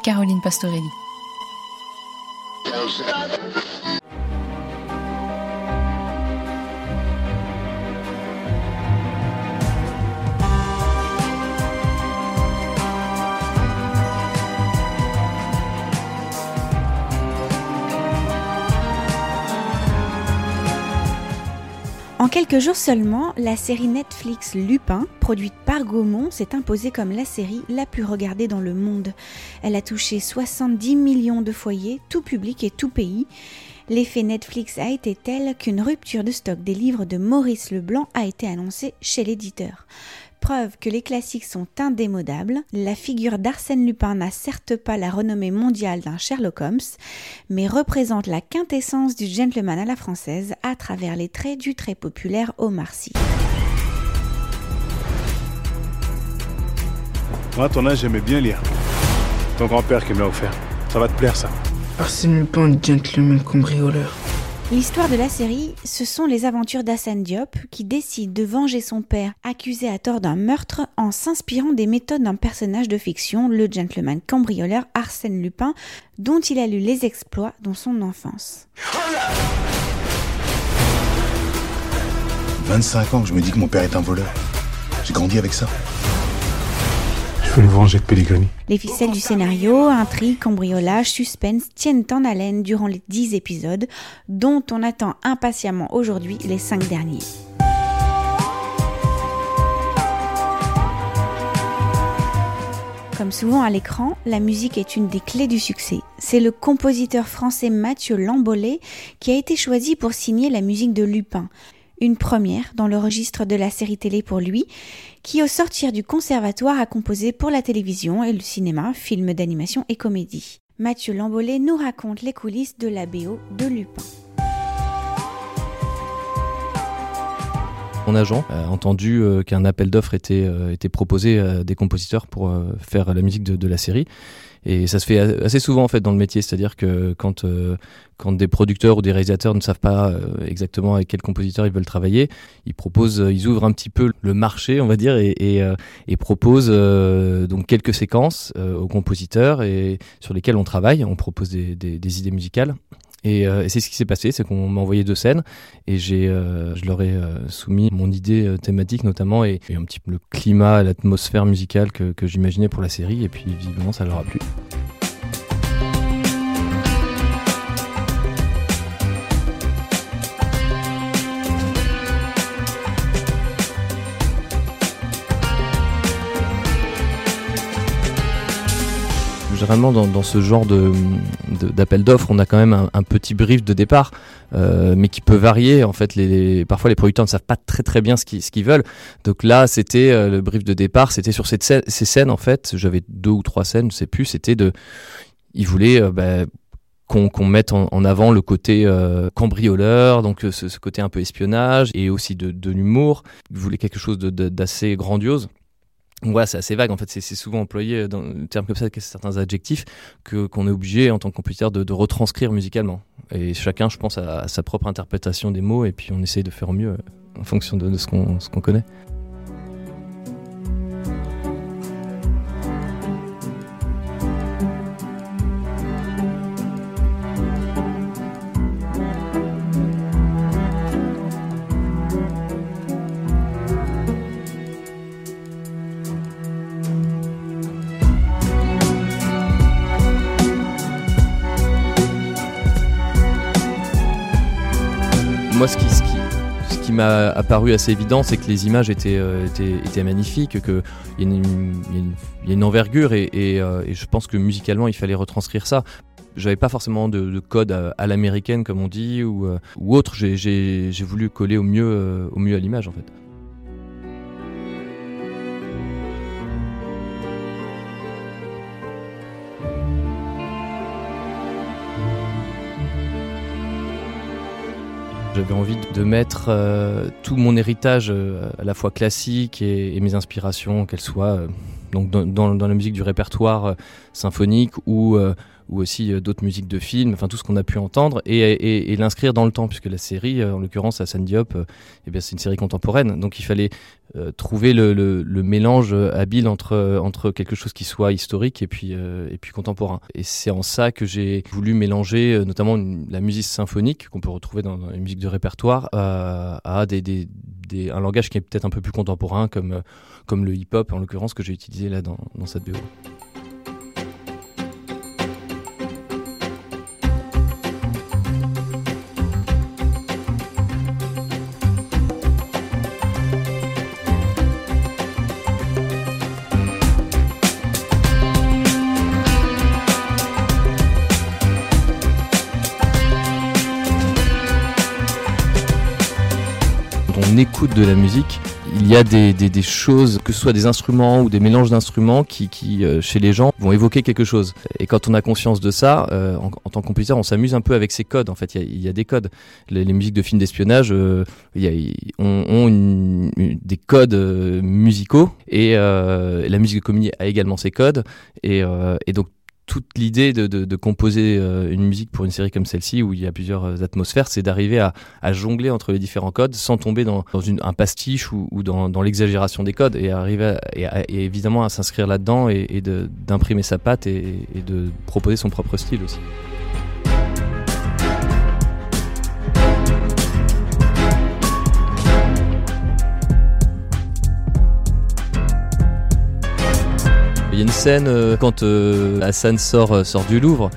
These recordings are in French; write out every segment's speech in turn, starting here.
Caroline Pastorelli. Quelques jours seulement, la série Netflix Lupin, produite par Gaumont, s'est imposée comme la série la plus regardée dans le monde. Elle a touché 70 millions de foyers, tout public et tout pays. L'effet Netflix a été tel qu'une rupture de stock des livres de Maurice Leblanc a été annoncée chez l'éditeur. Preuve que les classiques sont indémodables, la figure d'Arsène Lupin n'a certes pas la renommée mondiale d'un Sherlock Holmes, mais représente la quintessence du gentleman à la française à travers les traits du très populaire Omar Sy. Moi, à ton âge, j'aimais bien lire. Ton grand-père qui me l'a offert. Ça va te plaire, ça. Arsène Lupin, gentleman cambrioleur. L'histoire de la série, ce sont les aventures d'Assane Diop qui décide de venger son père accusé à tort d'un meurtre en s'inspirant des méthodes d'un personnage de fiction, le gentleman cambrioleur Arsène Lupin, dont il a lu les exploits dans son enfance. 25 ans que je me dis que mon père est un voleur. J'ai grandi avec ça. Les ficelles du scénario, intrigue, cambriolage, suspense tiennent en haleine durant les 10 épisodes, dont on attend impatiemment aujourd'hui les 5 derniers. Comme souvent à l'écran, la musique est une des clés du succès. C'est le compositeur français Mathieu Lambollet qui a été choisi pour signer la musique de Lupin. Une première dans le registre de la série télé pour lui, qui au sortir du conservatoire a composé pour la télévision et le cinéma, films d'animation et comédie. Mathieu Lambollet nous raconte les coulisses de la BO de Lupin. Agent a entendu euh, qu'un appel d'offres était, euh, était proposé à des compositeurs pour euh, faire la musique de, la série. Et ça se fait assez souvent en fait dans le métier, c'est-à-dire que quand, quand des producteurs ou des réalisateurs ne savent pas exactement avec quel compositeur ils veulent travailler, ils proposent, ils ouvrent un petit peu le marché, on va dire, et, et, proposent donc quelques séquences aux compositeurs et sur lesquelles on travaille. On propose des idées musicales et, euh, et c'est ce qui s'est passé, c'est qu'on m'a envoyé deux scènes et j'ai, euh, je leur ai euh, soumis mon idée euh, thématique notamment et, un petit peu le climat, l'atmosphère musicale que, que j'imaginais pour la série et puis visiblement ça leur a plu. Généralement dans, ce genre de, d'appel d'offres, on a quand même un, petit brief de départ, euh, mais qui peut varier. En fait, parfois les producteurs ne savent pas très très bien ce qu'ils, ce qu'ils veulent. Donc là, c'était euh, le brief de départ, c'était sur cette ces scènes en fait. J'avais deux ou trois scènes, je sais plus. C'était de, ils voulaient euh, bah, qu'on qu mette en, avant le côté cambrioleur, donc ce, côté un peu espionnage et aussi de, de l'humour. Ils voulaient quelque chose de, d'assez grandiose. Ouais, c'est assez vague en fait, c'est souvent employé dans le terme comme ça, certains adjectifs que qu'on est obligé en tant que compositeur de, retranscrire musicalement. Et chacun, je pense, a, sa propre interprétation des mots et puis on essaye de faire au mieux en fonction de, ce qu'on connaît. Moi, ce qui, m'a apparu assez évident, c'est que les images étaient, euh, magnifiques, qu'il y, a une envergure euh, et, je pense que musicalement, il fallait retranscrire ça. J'avais pas forcément de, de code à, l'américaine, comme on dit, ou, euh, autre. J'ai voulu coller au mieux à l'image, en fait. J'avais envie de mettre euh, tout mon héritage, euh, à la fois classique et, mes inspirations, qu'elles soient euh, dans, la musique du répertoire symphonique ou, ou aussi euh, d'autres musiques de films, enfin tout ce qu'on a pu entendre, et, l'inscrire dans le temps, puisque la série, euh, en l'occurrence Hassan Diop, euh, eh bien c'est une série contemporaine, donc il fallait trouver le, mélange habile entre quelque chose qui soit historique et puis contemporain. Et c'est en ça que j'ai voulu mélanger notamment la musique symphonique qu'on peut retrouver dans, dans, les musiques de répertoire à, à un langage qui est peut-être un peu plus contemporain comme comme le hip-hop en l'occurrence que j'ai utilisé là dans, dans cette BO. On écoute de la musique, il y a des, des, des, choses, que ce soit des instruments ou des mélanges d'instruments, qui, qui euh, chez les gens vont évoquer quelque chose. Et quand on a conscience de ça, euh, en, en, tant que compositeur, on s'amuse un peu avec ces codes. En fait, il y a, il y a des codes. Les, les, musiques de films d'espionnage euh, ont, ont une, une, des codes euh, musicaux et la musique de comédie a également ses codes. Et, et donc toute l'idée de, composer euh, une musique pour une série comme celle-ci où il y a plusieurs euh, atmosphères, c'est d'arriver à, jongler entre les différents codes sans tomber dans, un pastiche ou, dans, l'exagération des codes et arriver à, évidemment à s'inscrire là-dedans et, et d'imprimer sa patte et de proposer son propre style aussi. Y a une scène euh, quand euh, Hassan sort, euh, sort du Louvre.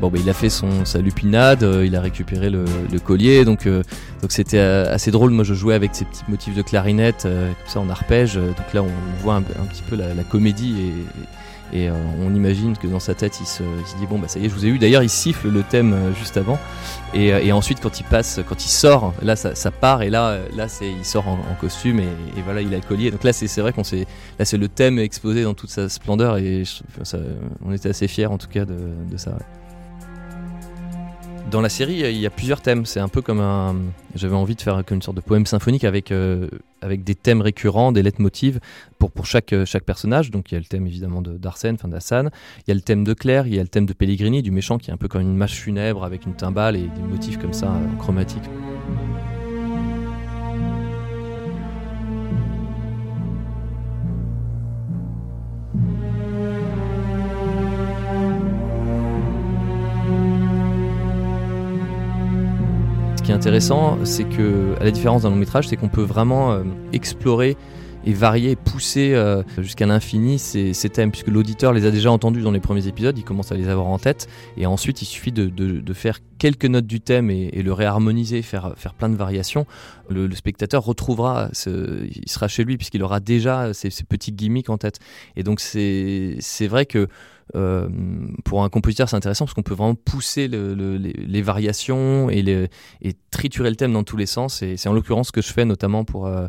Bon, bah, il a fait son, sa lupinade, il a récupéré le, collier, donc donc c'était assez drôle. Moi, je jouais avec ces petits motifs de clarinette, comme ça en arpège. donc là, on voit un, petit peu la, comédie et euh, on imagine que dans sa tête il se, dit bon bah ça y est je vous ai eu. D'ailleurs il siffle le thème euh, juste avant. Et, euh, et, ensuite quand il passe quand il sort là ça, part. Et là là il sort en, costume et, et, voilà il a le collier. Donc là c'est vrai qu'on s'est là c'est le thème exposé dans toute sa splendeur. Et on était assez fiers en tout cas de, ça. Dans la série, il y a plusieurs thèmes. C'est un peu comme un. J'avais envie de faire une sorte de poème symphonique avec, euh, des thèmes récurrents, des leitmotivs pour, pour chaque, chaque personnage. Donc il y a le thème évidemment d'Arsène, enfin d'Hassan. Il y a le thème de Claire, il y a le thème de Pellegrini, du méchant qui est un peu comme une mâche funèbre avec une timbale et des motifs comme ça en qui est intéressant, c'est que, à la différence d'un long métrage, c'est qu'on peut vraiment euh, explorer et varier pousser euh, jusqu'à l'infini ces, thèmes, puisque l'auditeur les a déjà entendus dans les premiers épisodes, il commence à les avoir en tête, et ensuite il suffit de, faire quelques notes du thème et, le réharmoniser, faire, faire plein de variations. Le, le spectateur retrouvera, ce, il sera chez lui, puisqu'il aura déjà ces, ces petits gimmicks en tête. Et donc c'est vrai que euh, pour un compositeur, c'est intéressant parce qu'on peut vraiment pousser le, le, les, variations et, triturer le thème dans tous les sens. Et c'est en l'occurrence ce que je fais notamment pour, euh,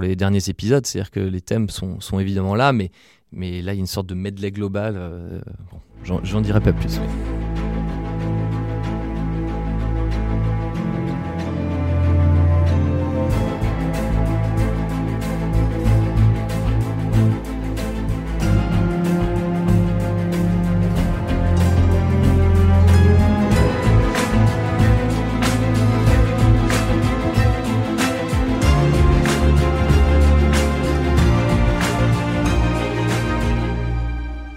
les derniers épisodes. C'est-à-dire que les thèmes sont, évidemment là, mais, là, il y a une sorte de medley global. Euh, bon, J'en dirai pas plus.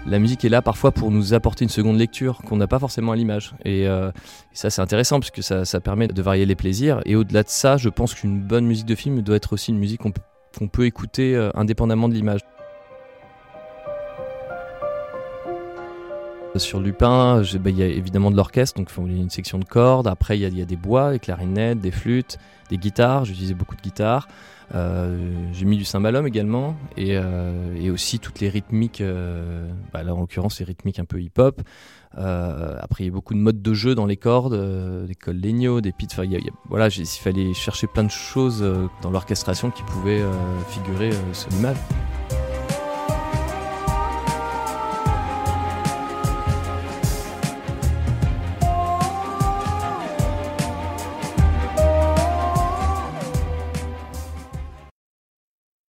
La musique est là parfois pour nous apporter une seconde lecture qu'on n'a pas forcément à l'image. Et, euh, ça, c'est intéressant puisque ça, ça, permet de varier les plaisirs. Et au-delà de ça, je pense qu'une bonne musique de film doit être aussi une musique qu'on qu peut écouter euh, indépendamment de l'image. Sur Lupin, bah, il y a évidemment de l'orchestre, donc il y a une section de cordes. Après, il y, a, des bois, des clarinettes, des flûtes, des guitares. J'utilisais beaucoup de guitares. Euh, j'ai mis du cymbalum également et, euh, et, aussi toutes les rythmiques, euh, bah là en l'occurrence les rythmiques un peu hip-hop. Après il y a beaucoup de modes de jeu dans les cordes, des cols des pits. Voilà, il fallait chercher plein de choses dans l'orchestration qui pouvaient figurer sur l'image.